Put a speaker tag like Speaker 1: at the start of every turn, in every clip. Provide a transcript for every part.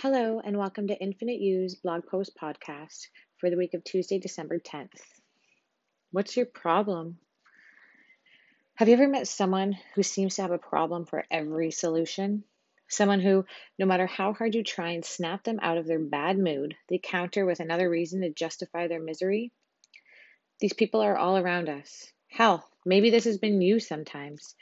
Speaker 1: Hello, and welcome to Infinite Use blog post podcast for the week of Tuesday, December 10th. What's your problem? Have you ever met someone who seems to have a problem for every solution? Someone who, no matter how hard you try and snap them out of their bad mood, they counter with another reason to justify their misery? These people are all around us. Hell, maybe this has been you sometimes.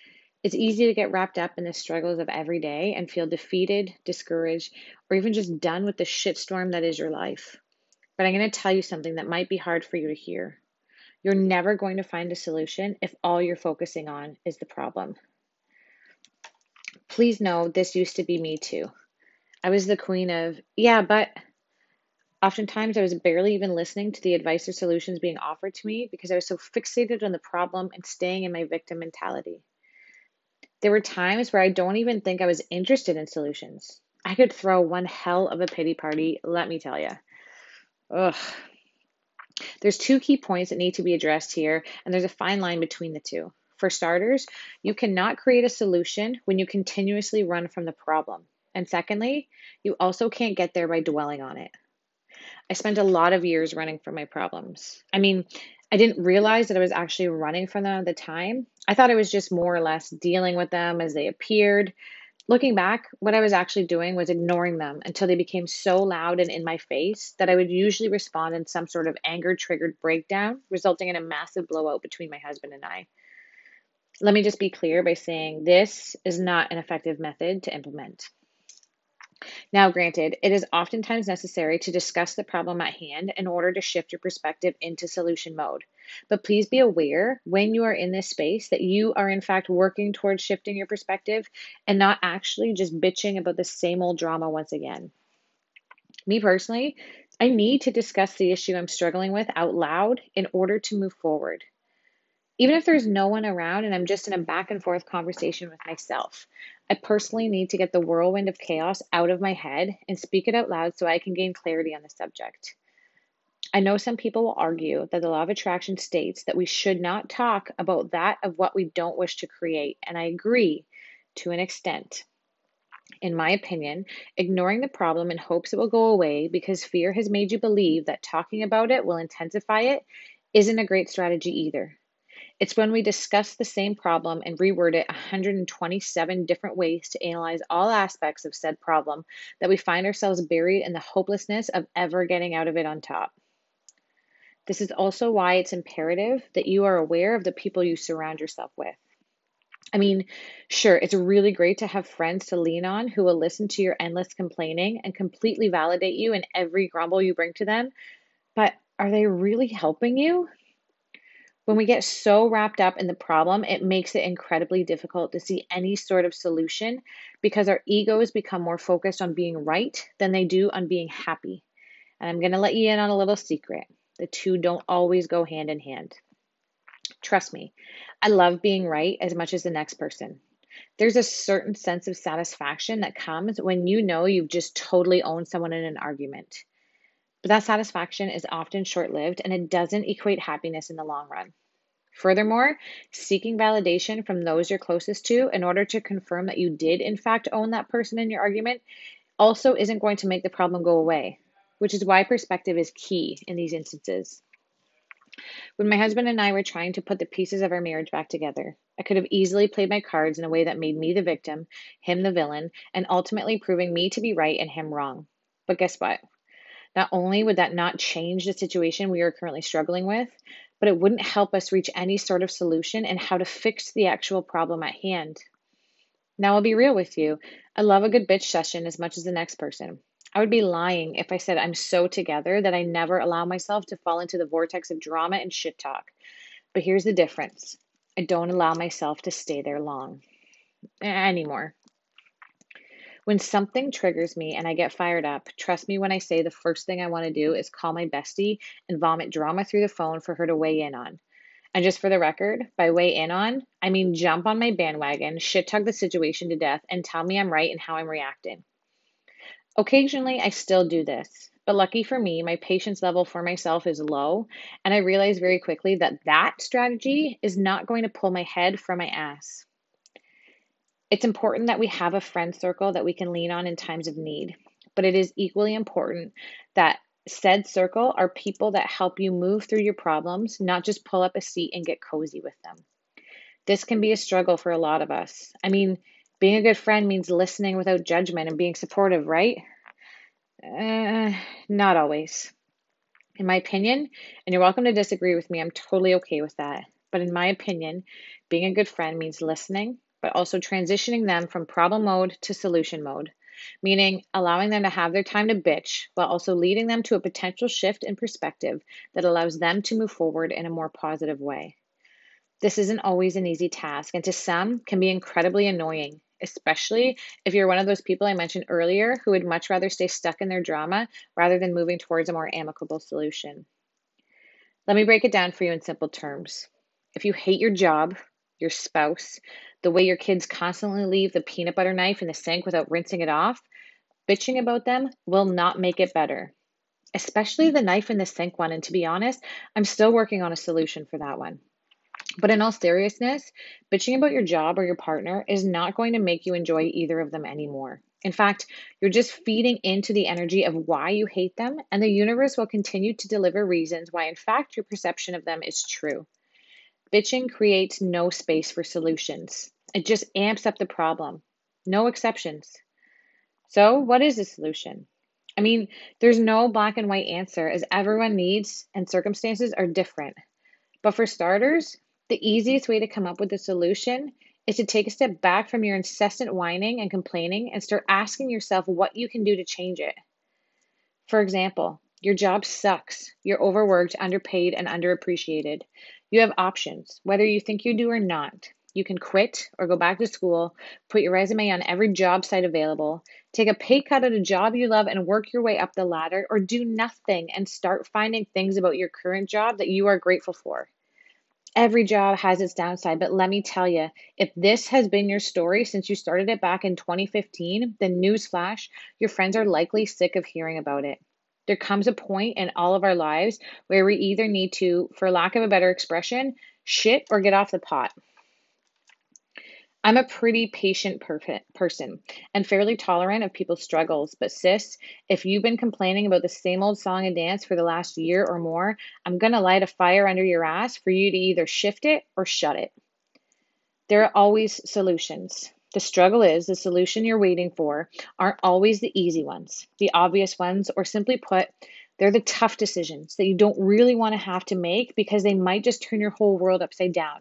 Speaker 1: It's easy to get wrapped up in the struggles of every day and feel defeated, discouraged, or even just done with the shitstorm that is your life. But I'm going to tell you something that might be hard for you to hear. You're never going to find a solution if all you're focusing on is the problem. Please know this used to be me too. I was the queen of, yeah, but oftentimes I was barely even listening to the advice or solutions being offered to me because I was so fixated on the problem and staying in my victim mentality. There were times where I don't even think I was interested in solutions. I could throw one hell of a pity party, let me tell you. Ugh. There's two key points that need to be addressed here, and there's a fine line between the two. For starters, you cannot create a solution when you continuously run from the problem. And secondly, you also can't get there by dwelling on it. I spent a lot of years running from my problems. I mean, I didn't realize that I was actually running from them at the time. I thought I was just more or less dealing with them as they appeared. Looking back, what I was actually doing was ignoring them until they became so loud and in my face that I would usually respond in some sort of anger triggered breakdown, resulting in a massive blowout between my husband and I. Let me just be clear by saying this is not an effective method to implement. Now, granted, it is oftentimes necessary to discuss the problem at hand in order to shift your perspective into solution mode. But please be aware when you are in this space that you are, in fact, working towards shifting your perspective and not actually just bitching about the same old drama once again. Me personally, I need to discuss the issue I'm struggling with out loud in order to move forward even if there's no one around and I'm just in a back and forth conversation with myself. I personally need to get the whirlwind of chaos out of my head and speak it out loud so I can gain clarity on the subject. I know some people will argue that the law of attraction states that we should not talk about that of what we don't wish to create, and I agree to an extent. In my opinion, ignoring the problem in hopes it will go away because fear has made you believe that talking about it will intensify it isn't a great strategy either. It's when we discuss the same problem and reword it 127 different ways to analyze all aspects of said problem that we find ourselves buried in the hopelessness of ever getting out of it on top. This is also why it's imperative that you are aware of the people you surround yourself with. I mean, sure, it's really great to have friends to lean on who will listen to your endless complaining and completely validate you in every grumble you bring to them, but are they really helping you? When we get so wrapped up in the problem, it makes it incredibly difficult to see any sort of solution because our egos become more focused on being right than they do on being happy. And I'm going to let you in on a little secret the two don't always go hand in hand. Trust me, I love being right as much as the next person. There's a certain sense of satisfaction that comes when you know you've just totally owned someone in an argument. But that satisfaction is often short lived and it doesn't equate happiness in the long run. Furthermore, seeking validation from those you're closest to in order to confirm that you did, in fact, own that person in your argument also isn't going to make the problem go away, which is why perspective is key in these instances. When my husband and I were trying to put the pieces of our marriage back together, I could have easily played my cards in a way that made me the victim, him the villain, and ultimately proving me to be right and him wrong. But guess what? Not only would that not change the situation we are currently struggling with, but it wouldn't help us reach any sort of solution and how to fix the actual problem at hand. Now, I'll be real with you. I love a good bitch session as much as the next person. I would be lying if I said I'm so together that I never allow myself to fall into the vortex of drama and shit talk. But here's the difference I don't allow myself to stay there long anymore. When something triggers me and I get fired up, trust me when I say the first thing I want to do is call my bestie and vomit drama through the phone for her to weigh in on. And just for the record, by weigh in on, I mean jump on my bandwagon, shit tug the situation to death, and tell me I'm right and how I'm reacting. Occasionally, I still do this, but lucky for me, my patience level for myself is low, and I realize very quickly that that strategy is not going to pull my head from my ass. It's important that we have a friend circle that we can lean on in times of need. but it is equally important that said circle are people that help you move through your problems, not just pull up a seat and get cozy with them. This can be a struggle for a lot of us. I mean, being a good friend means listening without judgment and being supportive, right? Uh, not always. In my opinion, and you're welcome to disagree with me, I'm totally okay with that. But in my opinion, being a good friend means listening, but also transitioning them from problem mode to solution mode, meaning allowing them to have their time to bitch while also leading them to a potential shift in perspective that allows them to move forward in a more positive way. This isn't always an easy task, and to some can be incredibly annoying, especially if you're one of those people I mentioned earlier who would much rather stay stuck in their drama rather than moving towards a more amicable solution. Let me break it down for you in simple terms. If you hate your job, your spouse, the way your kids constantly leave the peanut butter knife in the sink without rinsing it off, bitching about them will not make it better. Especially the knife in the sink one. And to be honest, I'm still working on a solution for that one. But in all seriousness, bitching about your job or your partner is not going to make you enjoy either of them anymore. In fact, you're just feeding into the energy of why you hate them, and the universe will continue to deliver reasons why, in fact, your perception of them is true. Bitching creates no space for solutions, it just amps up the problem. No exceptions. So, what is the solution? I mean, there's no black and white answer as everyone needs and circumstances are different. But for starters, the easiest way to come up with a solution is to take a step back from your incessant whining and complaining and start asking yourself what you can do to change it. For example, your job sucks. You're overworked, underpaid, and underappreciated. You have options, whether you think you do or not. You can quit or go back to school, put your resume on every job site available, take a pay cut at a job you love and work your way up the ladder, or do nothing and start finding things about your current job that you are grateful for. Every job has its downside, but let me tell you, if this has been your story since you started it back in 2015, then newsflash, your friends are likely sick of hearing about it. There comes a point in all of our lives where we either need to, for lack of a better expression, shit or get off the pot. I'm a pretty patient person and fairly tolerant of people's struggles. But, sis, if you've been complaining about the same old song and dance for the last year or more, I'm going to light a fire under your ass for you to either shift it or shut it. There are always solutions. The struggle is the solution you're waiting for aren't always the easy ones, the obvious ones, or simply put, they're the tough decisions that you don't really want to have to make because they might just turn your whole world upside down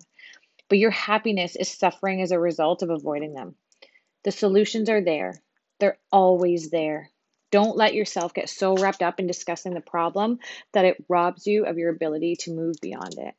Speaker 1: but your happiness is suffering as a result of avoiding them. The solutions are there, they're always there. Don't let yourself get so wrapped up in discussing the problem that it robs you of your ability to move beyond it.